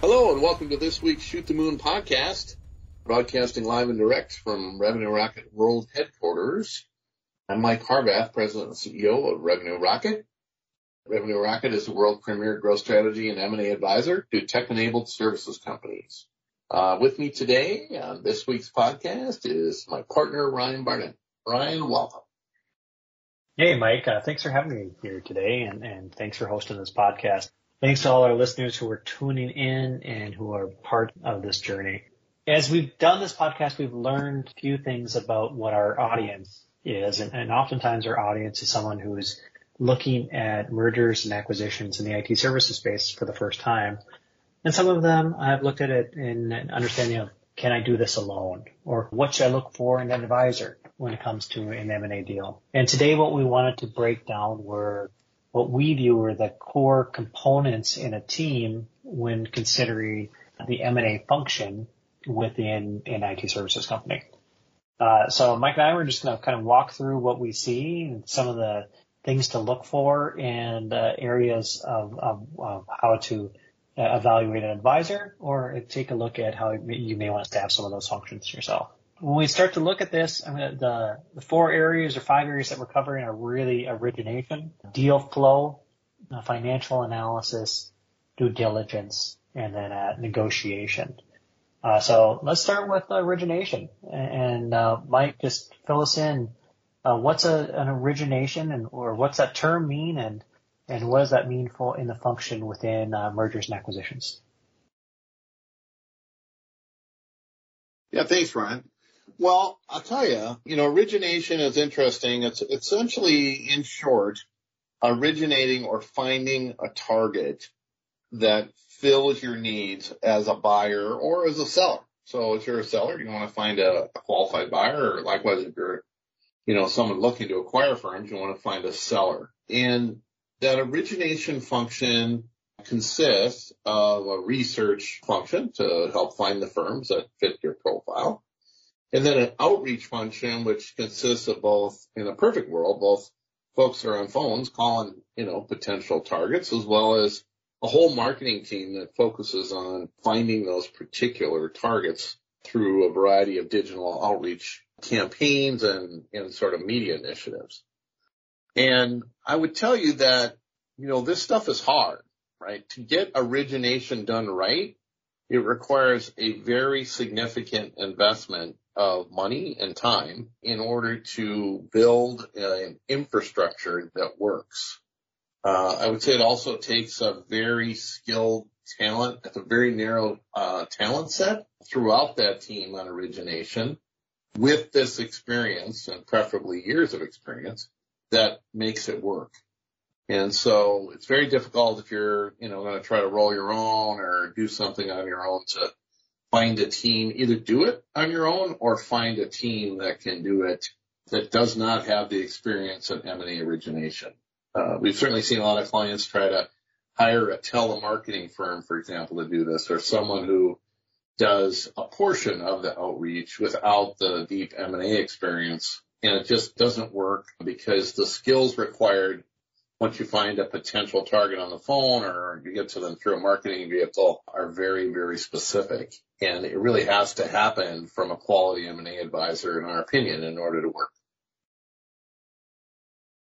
Hello and welcome to this week's Shoot the Moon podcast, broadcasting live and direct from Revenue Rocket World Headquarters. I'm Mike Harbaugh, President and CEO of Revenue Rocket. Revenue Rocket is the world premier growth strategy and M&A advisor to tech-enabled services companies. Uh, with me today on this week's podcast is my partner, Ryan Barnett. Ryan, welcome. Hey, Mike. Uh, thanks for having me here today, and, and thanks for hosting this podcast. Thanks to all our listeners who are tuning in and who are part of this journey. As we've done this podcast, we've learned a few things about what our audience is. And, and oftentimes our audience is someone who is looking at mergers and acquisitions in the IT services space for the first time. And some of them have looked at it in an understanding of, can I do this alone? Or what should I look for in an advisor when it comes to an M&A deal? And today what we wanted to break down were what we view are the core components in a team when considering the M&A function within an IT services company. Uh, so Mike and I were just going to kind of walk through what we see and some of the things to look for and uh, areas of, of, of, how to uh, evaluate an advisor or take a look at how you may want to staff some of those functions yourself when we start to look at this, I mean, the, the four areas or five areas that we're covering are really origination, deal flow, uh, financial analysis, due diligence, and then uh, negotiation. Uh, so let's start with origination. And uh, Mike, just fill us in. Uh, what's a, an origination, and or what's that term mean, and and what does that mean for in the function within uh, mergers and acquisitions? Yeah, thanks, Ryan. Well, I'll tell you, you know, origination is interesting. It's essentially, in short, originating or finding a target that fills your needs as a buyer or as a seller. So if you're a seller, you want to find a, a qualified buyer, or likewise, if you're, you know, someone looking to acquire firms, you want to find a seller. And that origination function consists of a research function to help find the firms that fit your profile and then an outreach function, which consists of both, in a perfect world, both folks are on phones calling, you know, potential targets as well as a whole marketing team that focuses on finding those particular targets through a variety of digital outreach campaigns and, and sort of media initiatives. And I would tell you that, you know, this stuff is hard, right? To get origination done right, it requires a very significant investment of money and time in order to build an infrastructure that works. Uh, I would say it also takes a very skilled talent, a very narrow uh, talent set throughout that team on origination with this experience and preferably years of experience that makes it work. And so it's very difficult if you're, you know, going to try to roll your own or do something on your own to find a team, either do it on your own or find a team that can do it that does not have the experience in M&A origination. Uh, we've certainly seen a lot of clients try to hire a telemarketing firm, for example, to do this, or someone who does a portion of the outreach without the deep M&A experience. And it just doesn't work because the skills required once you find a potential target on the phone or you get to them through a marketing vehicle are very, very specific. And it really has to happen from a quality M&A advisor, in our opinion, in order to work.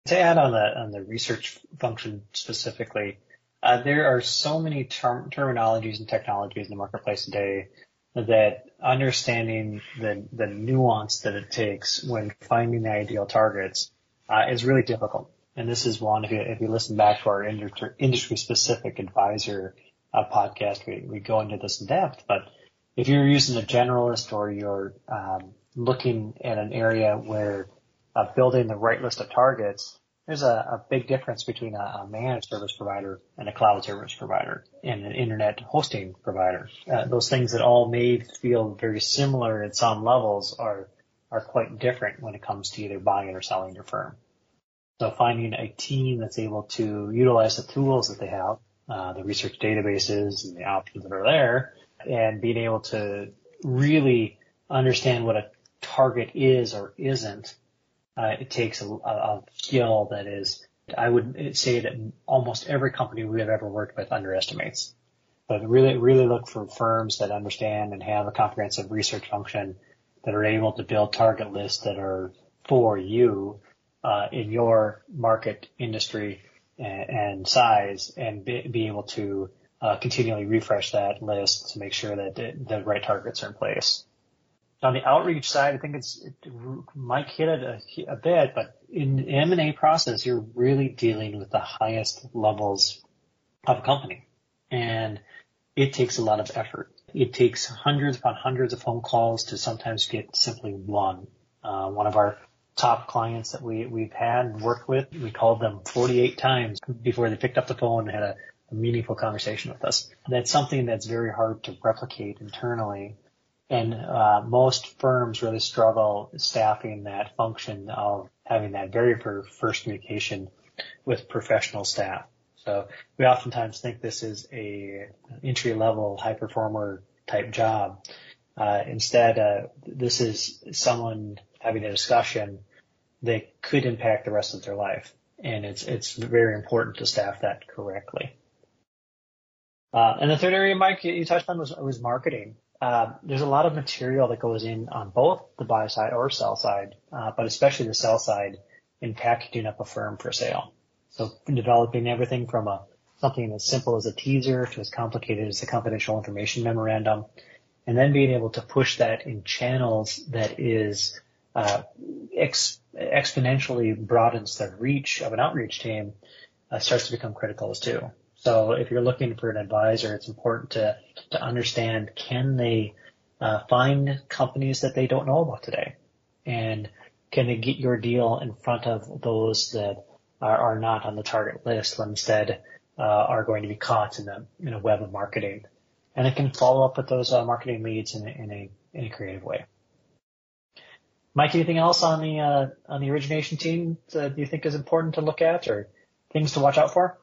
To add on the, on the research function specifically, uh, there are so many term, terminologies and technologies in the marketplace today that understanding the, the nuance that it takes when finding the ideal targets uh, is really difficult and this is one, if you, if you listen back to our industry specific advisor uh, podcast, we, we go into this in depth, but if you're using a generalist or you're um, looking at an area where uh, building the right list of targets, there's a, a big difference between a, a, managed service provider and a cloud service provider and an internet hosting provider. Uh, those things that all may feel very similar at some levels are are quite different when it comes to either buying or selling your firm. So finding a team that's able to utilize the tools that they have, uh, the research databases and the options that are there, and being able to really understand what a target is or isn't, uh, it takes a, a, skill that is, I would say that almost every company we have ever worked with underestimates. but really, really look for firms that understand and have a comprehensive research function that are able to build target lists that are for you uh, in your market, industry, and, and size, and be, be able to uh, continually refresh that list to make sure that the, the, right targets are in place. On the outreach side, I think it's it, might hit it a, a bit, but in M&A process, you're really dealing with the highest levels of a company, and it takes a lot of effort. It takes hundreds upon hundreds of phone calls to sometimes get simply one. Uh, one of our top clients that we, we've had and worked with, we called them 48 times before they picked up the phone and had a, a meaningful conversation with us. That's something that's very hard to replicate internally. And uh, most firms really struggle staffing that function of having that very first communication with professional staff. So we oftentimes think this is a entry level high performer type job. Uh, instead, uh, this is someone having a discussion that could impact the rest of their life. And it's, it's very important to staff that correctly. Uh, and the third area, Mike, you touched on was, was marketing. Uh, there's a lot of material that goes in on both the buy side or sell side, uh, but especially the sell side in packaging up a firm for sale. So developing everything from a something as simple as a teaser to as complicated as a confidential information memorandum, and then being able to push that in channels that is uh, ex- exponentially broadens the reach of an outreach team uh, starts to become critical as too. So if you're looking for an advisor, it's important to to understand can they uh, find companies that they don't know about today, and can they get your deal in front of those that are, are not on the target list, but instead uh, are going to be caught in a in a web of marketing, and it can follow up with those uh, marketing leads in a, in a in a creative way. Mike, anything else on the uh, on the origination team that you think is important to look at, or things to watch out for?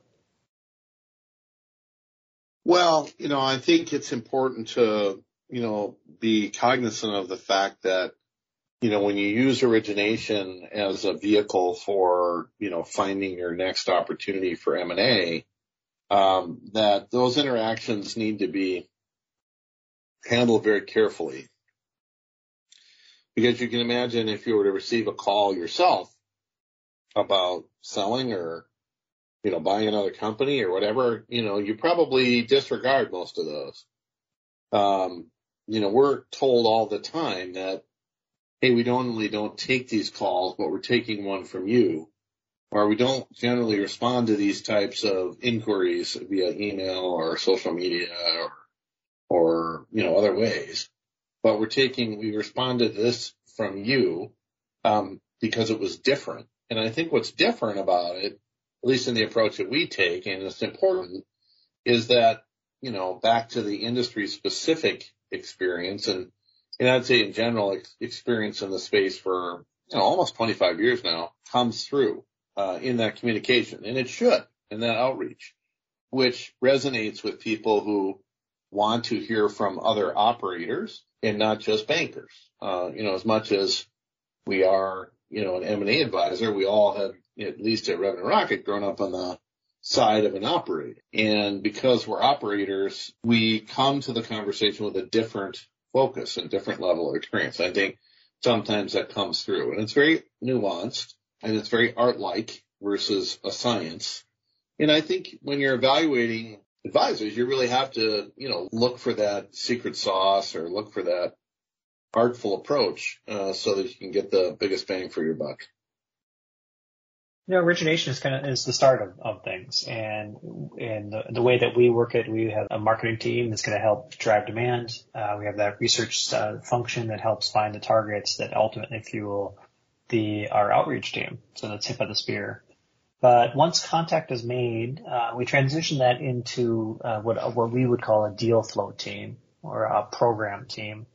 Well, you know, I think it's important to, you know, be cognizant of the fact that, you know, when you use origination as a vehicle for, you know, finding your next opportunity for M&A, um, that those interactions need to be handled very carefully. Because you can imagine if you were to receive a call yourself about selling or you know, buying another company or whatever, you know, you probably disregard most of those. Um, you know, we're told all the time that, hey, we don't only don't take these calls, but we're taking one from you. Or we don't generally respond to these types of inquiries via email or social media or, or, you know, other ways. But we're taking, we responded to this from you, um, because it was different. And I think what's different about it at least in the approach that we take, and it's important, is that, you know, back to the industry specific experience and, and I'd say in general experience in the space for, you know, almost 25 years now comes through, uh, in that communication and it should in that outreach, which resonates with people who want to hear from other operators and not just bankers. Uh, you know, as much as we are, you know, an M&A advisor, we all have at least at Revenue Rocket, grown up on the side of an operator. And because we're operators, we come to the conversation with a different focus and different level of experience. I think sometimes that comes through and it's very nuanced and it's very art-like versus a science. And I think when you're evaluating advisors, you really have to, you know, look for that secret sauce or look for that artful approach, uh, so that you can get the biggest bang for your buck. You know, origination is kind of is the start of, of things, and in the, the way that we work it, we have a marketing team that's going to help drive demand. Uh, we have that research uh, function that helps find the targets that ultimately fuel the our outreach team, so the tip of the spear. But once contact is made, uh, we transition that into uh, what what we would call a deal flow team or a program team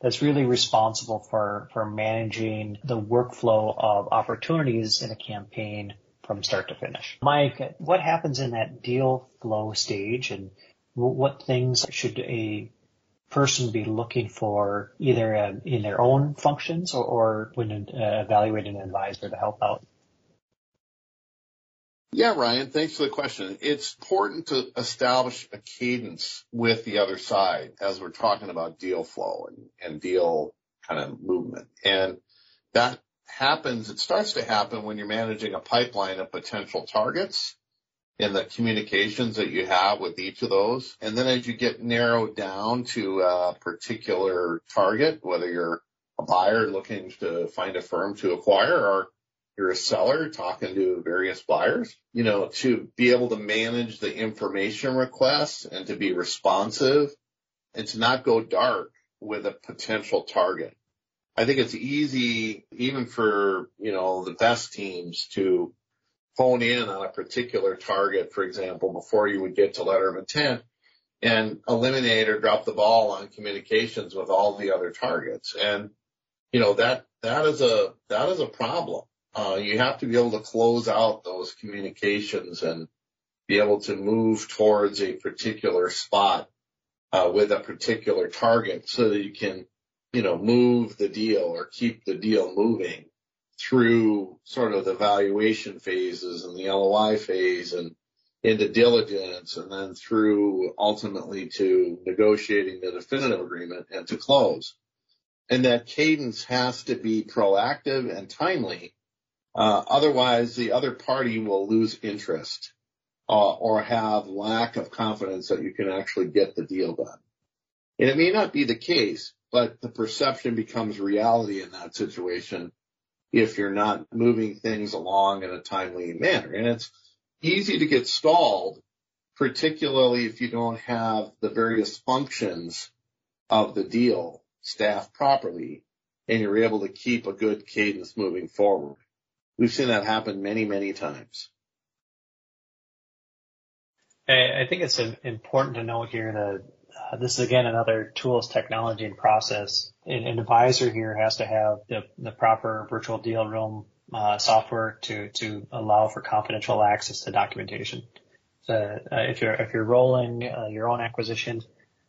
that's really responsible for, for managing the workflow of opportunities in a campaign from start to finish. Mike, what happens in that deal flow stage and what things should a person be looking for either uh, in their own functions or, or when uh, evaluating an advisor to help out? Yeah, Ryan, thanks for the question. It's important to establish a cadence with the other side as we're talking about deal flow and, and deal kind of movement. And that happens, it starts to happen when you're managing a pipeline of potential targets and the communications that you have with each of those. And then as you get narrowed down to a particular target, whether you're a buyer looking to find a firm to acquire or you're a seller talking to various buyers, you know, to be able to manage the information requests and to be responsive and to not go dark with a potential target. I think it's easy even for, you know, the best teams to hone in on a particular target, for example, before you would get to letter of intent and eliminate or drop the ball on communications with all the other targets. And, you know, that, that is a, that is a problem. Uh, you have to be able to close out those communications and be able to move towards a particular spot, uh, with a particular target so that you can, you know, move the deal or keep the deal moving through sort of the valuation phases and the LOI phase and into diligence and then through ultimately to negotiating the definitive agreement and to close. And that cadence has to be proactive and timely. Uh, otherwise the other party will lose interest uh, or have lack of confidence that you can actually get the deal done. And it may not be the case, but the perception becomes reality in that situation if you're not moving things along in a timely manner. And it's easy to get stalled, particularly if you don't have the various functions of the deal staffed properly and you're able to keep a good cadence moving forward. We've seen that happen many, many times. I think it's important to note here that uh, this is again another tools, technology, and process. An, an advisor here has to have the, the proper virtual deal room uh, software to to allow for confidential access to documentation. So uh, if you're if you're rolling uh, your own acquisition,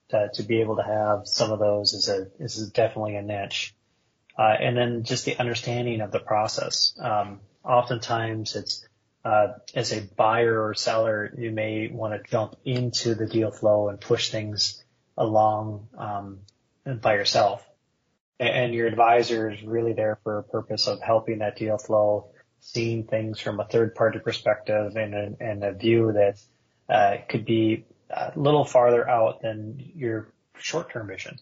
to, to be able to have some of those is a is definitely a niche. Uh, and then just the understanding of the process. Um, oftentimes it's uh, as a buyer or seller, you may want to jump into the deal flow and push things along um, by yourself. And your advisor is really there for a purpose of helping that deal flow, seeing things from a third party perspective and a, and a view that uh, could be a little farther out than your short term vision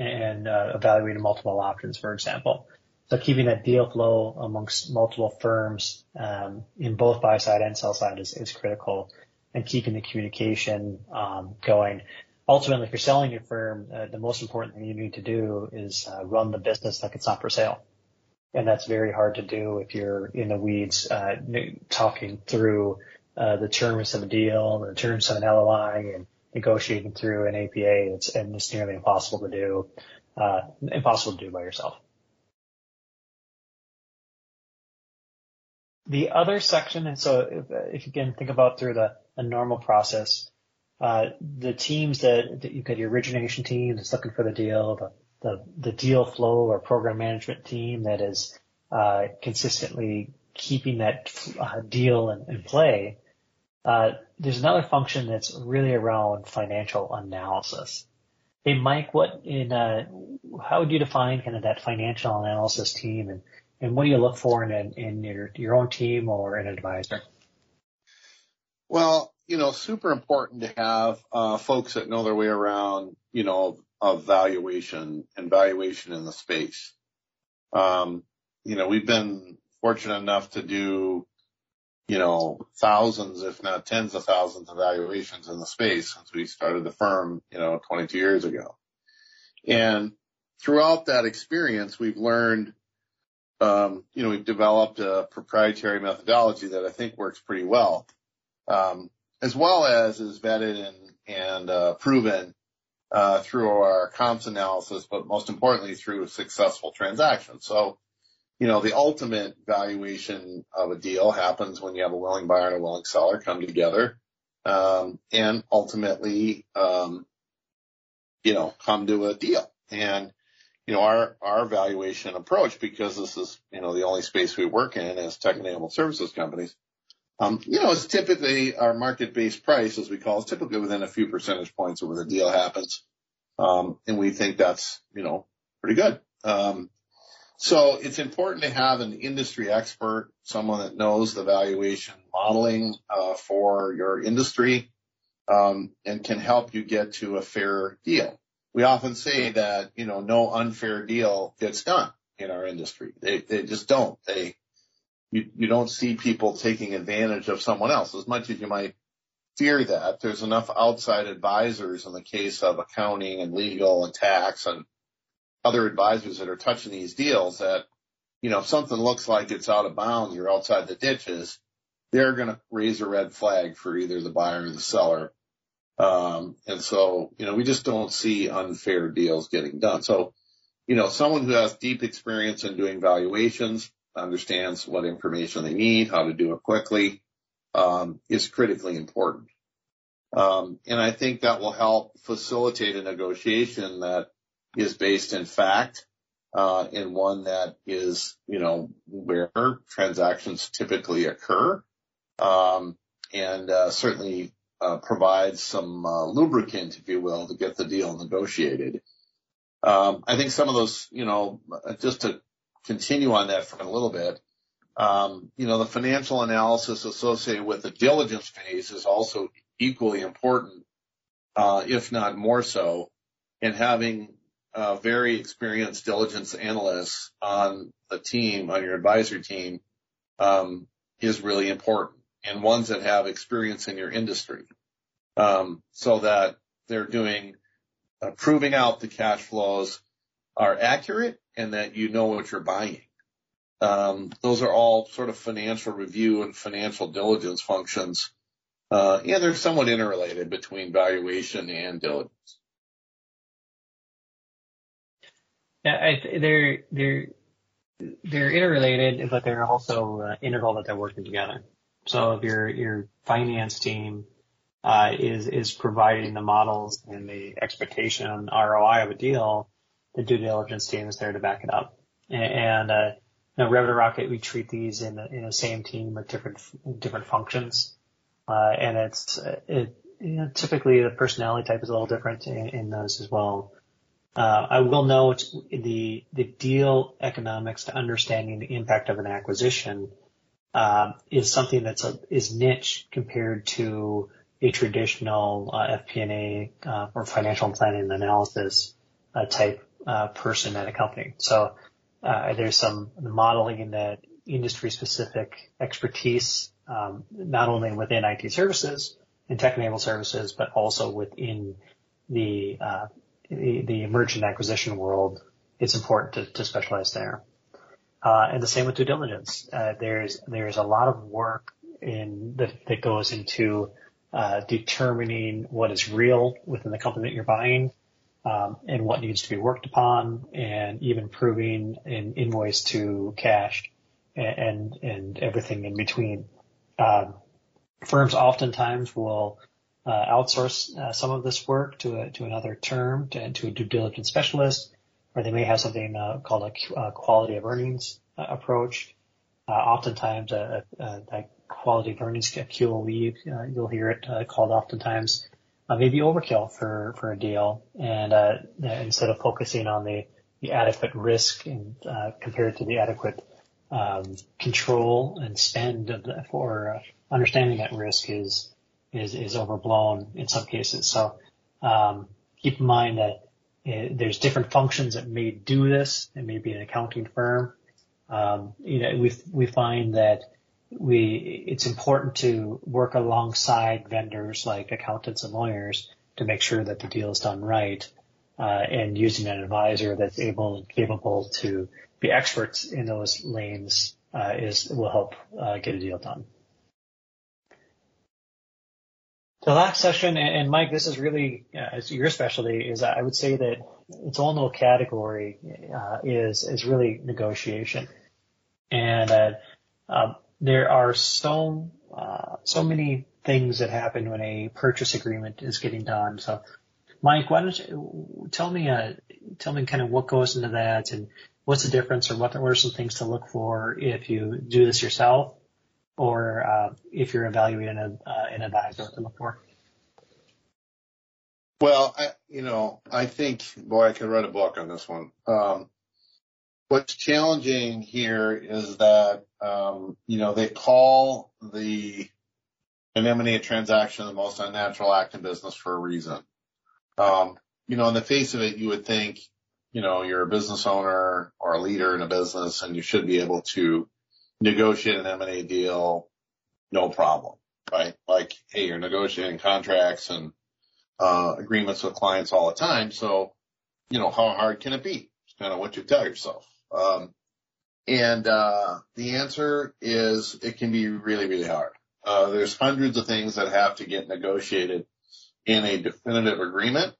and uh, evaluating multiple options, for example. So keeping that deal flow amongst multiple firms um, in both buy side and sell side is, is critical, and keeping the communication um, going. Ultimately, if you're selling your firm, uh, the most important thing you need to do is uh, run the business like it's not for sale, and that's very hard to do if you're in the weeds uh, talking through uh, the terms of a deal, the terms of an LOI, and negotiating through an APA. It's and it's nearly impossible to do, uh, impossible to do by yourself. The other section, and so if, if you can think about through the a normal process, uh, the teams that, that you've got your origination team that's looking for the deal, the, the, the deal flow or program management team that is uh, consistently keeping that uh, deal in, in play. Uh, there's another function that's really around financial analysis. Hey, Mike, what in uh, how would you define kind of that financial analysis team and and what do you look for in, in your, your own team or an advisor? Well, you know, super important to have uh, folks that know their way around, you know, of valuation and valuation in the space. Um, you know, we've been fortunate enough to do, you know, thousands, if not tens of thousands of valuations in the space since we started the firm, you know, 22 years ago. And throughout that experience, we've learned um, you know, we've developed a proprietary methodology that I think works pretty well, um, as well as is vetted and, and uh, proven uh, through our comps analysis, but most importantly through successful transactions. So, you know, the ultimate valuation of a deal happens when you have a willing buyer and a willing seller come together, um, and ultimately, um, you know, come to a deal. And you know, our, our valuation approach, because this is, you know, the only space we work in as tech-enabled services companies, Um, you know, it's typically our market-based price, as we call it, typically within a few percentage points of where the deal happens. Um, and we think that's, you know, pretty good. Um, so it's important to have an industry expert, someone that knows the valuation modeling, uh, for your industry, um, and can help you get to a fair deal. We often say that, you know, no unfair deal gets done in our industry. They, they just don't. They, you, you don't see people taking advantage of someone else as much as you might fear that. There's enough outside advisors in the case of accounting and legal and tax and other advisors that are touching these deals that, you know, if something looks like it's out of bounds, you're outside the ditches, they're going to raise a red flag for either the buyer or the seller. Um, and so, you know, we just don't see unfair deals getting done. So, you know, someone who has deep experience in doing valuations, understands what information they need, how to do it quickly, um, is critically important. Um, and I think that will help facilitate a negotiation that is based in fact, uh, and one that is, you know, where transactions typically occur, um, and uh, certainly uh, provides some uh, lubricant, if you will, to get the deal negotiated. Um, I think some of those, you know, just to continue on that for a little bit, um, you know, the financial analysis associated with the diligence phase is also equally important, uh, if not more so, in having uh, very experienced diligence analysts on the team, on your advisory team, um, is really important, and ones that have experience in your industry, um, so that they're doing uh, proving out the cash flows are accurate and that you know what you're buying. Um, those are all sort of financial review and financial diligence functions. Uh, and they're somewhat interrelated between valuation and diligence. I, they're they're they're interrelated, but they're also uh, integral that they're working together. So if your your finance team uh, is is providing the models and the expectation on ROI of a deal, the due diligence team is there to back it up. And, and uh, you know, Revenue Rocket, we treat these in the, in the same team with different, different functions. Uh, and it's, it, you know, typically the personality type is a little different in, in those as well. Uh, I will note the, the deal economics to understanding the impact of an acquisition, uh, is something that's a, is niche compared to a traditional, uh, FP&A, uh, or financial planning and analysis, type uh, person at a company. So uh, there's some modeling in that industry specific expertise, um, not only within IT services and tech-enabled services, but also within the, uh, the, the emergent acquisition world. It's important to, to specialize there. Uh, and the same with due diligence. Uh, there's there's a lot of work in that, that goes into uh, determining what is real within the company that you're buying um, and what needs to be worked upon, and even proving an invoice to cash and and and everything in between. Um, firms oftentimes will uh, outsource uh, some of this work to a, to another term, to, to a due diligence specialist, or they may have something uh, called a, a, quality of earnings uh, approach. Uh, oftentimes, a, quality of earnings, QOE, uh, you'll hear it called oftentimes, uh, maybe overkill for, for a deal. And, uh, instead of focusing on the, the adequate risk and, uh, compared to the adequate, um, control and spend the, for uh, understanding that risk is, is, is overblown in some cases. So, um, keep in mind that uh, there's different functions that may do this. It may be an accounting firm. Um, you know, we, we find that we it's important to work alongside vendors like accountants and lawyers to make sure that the deal is done right, uh, and using an advisor that's able and capable to be experts in those lanes uh, is will help uh, get a deal done. The last session, and Mike, this is really uh, your specialty. Is I would say that its own little category uh, is is really negotiation, and uh, um, there are so uh, so many things that happen when a purchase agreement is getting done. So, Mike, why don't you tell me uh, tell me kind of what goes into that and what's the difference or what, what are some things to look for if you do this yourself or uh, if you're evaluating a, uh, an advisor to look for? Well, I, you know, I think, boy, I could write a book on this one. Um, what's challenging here is that, um, you know, they call the an M&A transaction the most unnatural act in business for a reason. Um, you know, on the face of it, you would think, you know, you're a business owner or a leader in a business and you should be able to negotiate an M&A deal, no problem, right? Like, hey, you're negotiating contracts and uh, agreements with clients all the time. So, you know, how hard can it be? It's kind of what you tell yourself. Um, and, uh, the answer is it can be really, really hard. Uh, there's hundreds of things that have to get negotiated in a definitive agreement.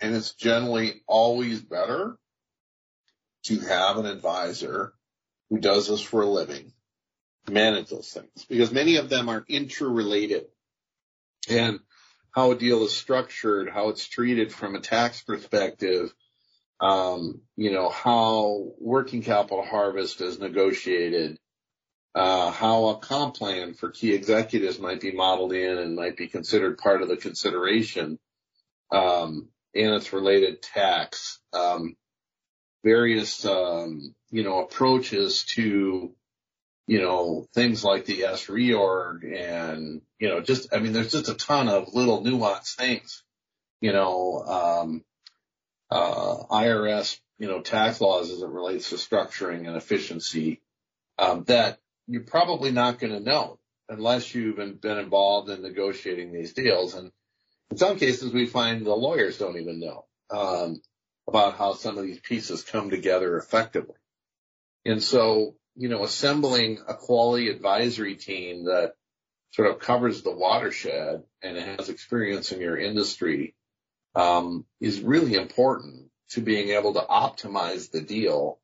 And it's generally always better to have an advisor who does this for a living manage those things because many of them are interrelated. And how a deal is structured, how it's treated from a tax perspective, um, you know, how working capital harvest is negotiated, uh, how a comp plan for key executives might be modeled in and might be considered part of the consideration, um, and its related tax, um, various, um, you know, approaches to you know, things like the S reorg and, you know, just, I mean, there's just a ton of little nuanced things, you know, um, uh, IRS, you know, tax laws as it relates to structuring and efficiency, um, that you're probably not going to know unless you've been involved in negotiating these deals. And in some cases, we find the lawyers don't even know, um, about how some of these pieces come together effectively. And so you know, assembling a quality advisory team that sort of covers the watershed and has experience in your industry um, is really important to being able to optimize the deal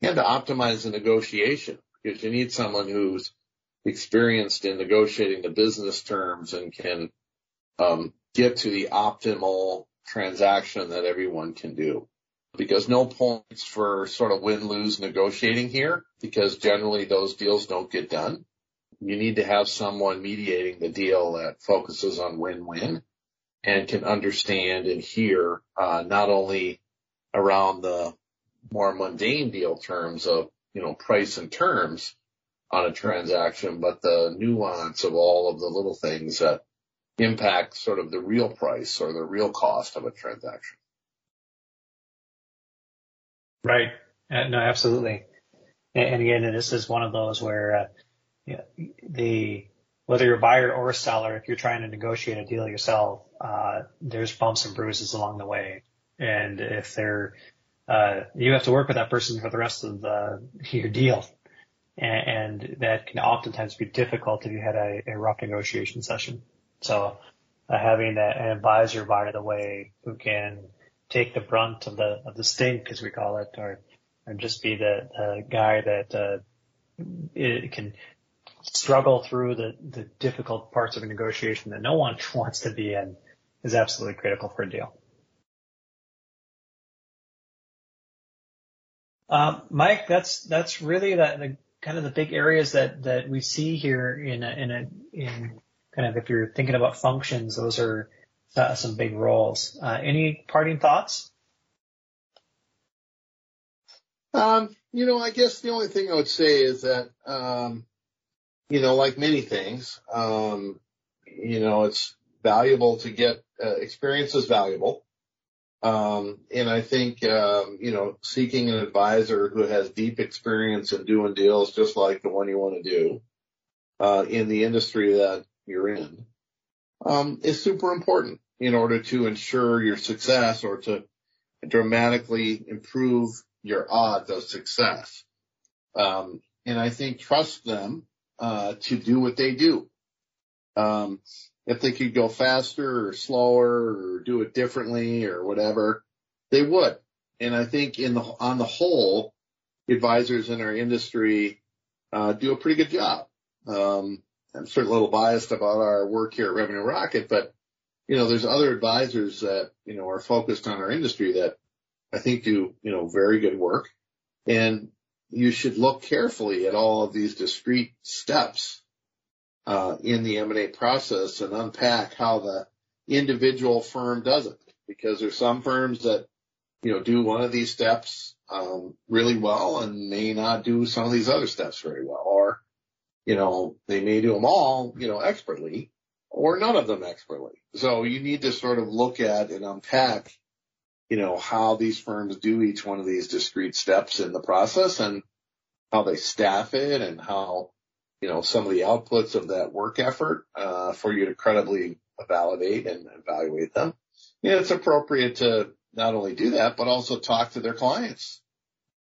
and to optimize the negotiation. Because you need someone who's experienced in negotiating the business terms and can um, get to the optimal transaction that everyone can do because no points for sort of win-lose negotiating here because generally those deals don't get done. You need to have someone mediating the deal that focuses on win-win and can understand and hear, uh, not only around the more mundane deal terms of, you know, price and terms on a transaction, but the nuance of all of the little things that impact sort of the real price or the real cost of a transaction. Right. Uh, no, absolutely. And, and again, this is one of those where, uh, you know, the, whether you're a buyer or a seller, if you're trying to negotiate a deal yourself, uh, there's bumps and bruises along the way. And if they're, uh, you have to work with that person for the rest of the, your deal. And, and that can oftentimes be difficult if you had a, a rough negotiation session. So, uh, having an advisor, by the way, who can take the brunt of the of the stink, as we call it, or or just be the, the guy that uh, it can struggle through the the difficult parts of a negotiation that no one wants to be in is absolutely critical for a deal. Uh, Mike, that's that's really the, the kind of the big areas that that we see here in a, in a in kind of if you're thinking about functions, those are uh, some big roles. Uh, any parting thoughts? Um, you know, I guess the only thing I would say is that, um, you know, like many things, um, you know, it's valuable to get uh, experience is valuable. Um, and I think, um, you know, seeking an advisor who has deep experience in doing deals just like the one you want to do, uh, in the industry that you're in, um, is super important in order to ensure your success or to dramatically improve your odds of success. Um, and I think trust them uh, to do what they do. Um, if they could go faster or slower or do it differently or whatever, they would. And I think in the on the whole, advisors in our industry uh, do a pretty good job. Um, I'm certainly a little biased about our work here at Revenue Rocket, but you know, there's other advisors that, you know, are focused on our industry that I think do, you know, very good work. And you should look carefully at all of these discrete steps uh, in the M&A process and unpack how the individual firm does it. Because there's some firms that, you know, do one of these steps um, really well and may not do some of these other steps very well. Or, you know, they may do them all, you know, expertly or none of them expertly. So you need to sort of look at and unpack, you know, how these firms do each one of these discrete steps in the process and how they staff it and how you know, some of the outputs of that work effort, uh, for you to credibly validate and evaluate them. Yeah, it's appropriate to not only do that, but also talk to their clients,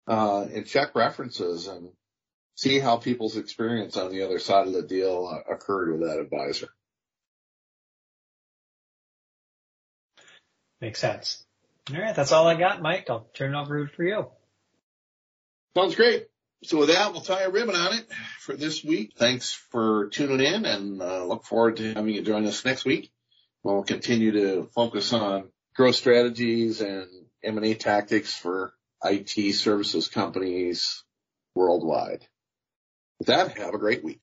uh, and check references and see how people's experience on the other side of the deal uh, occurred with that advisor. Makes sense. All right. That's all I got, Mike. I'll turn it over for you. Sounds great. So with that, we'll tie a ribbon on it for this week. Thanks for tuning in and uh, look forward to having you join us next week. We'll continue to focus on growth strategies and M&A tactics for IT services companies worldwide. With that, have a great week.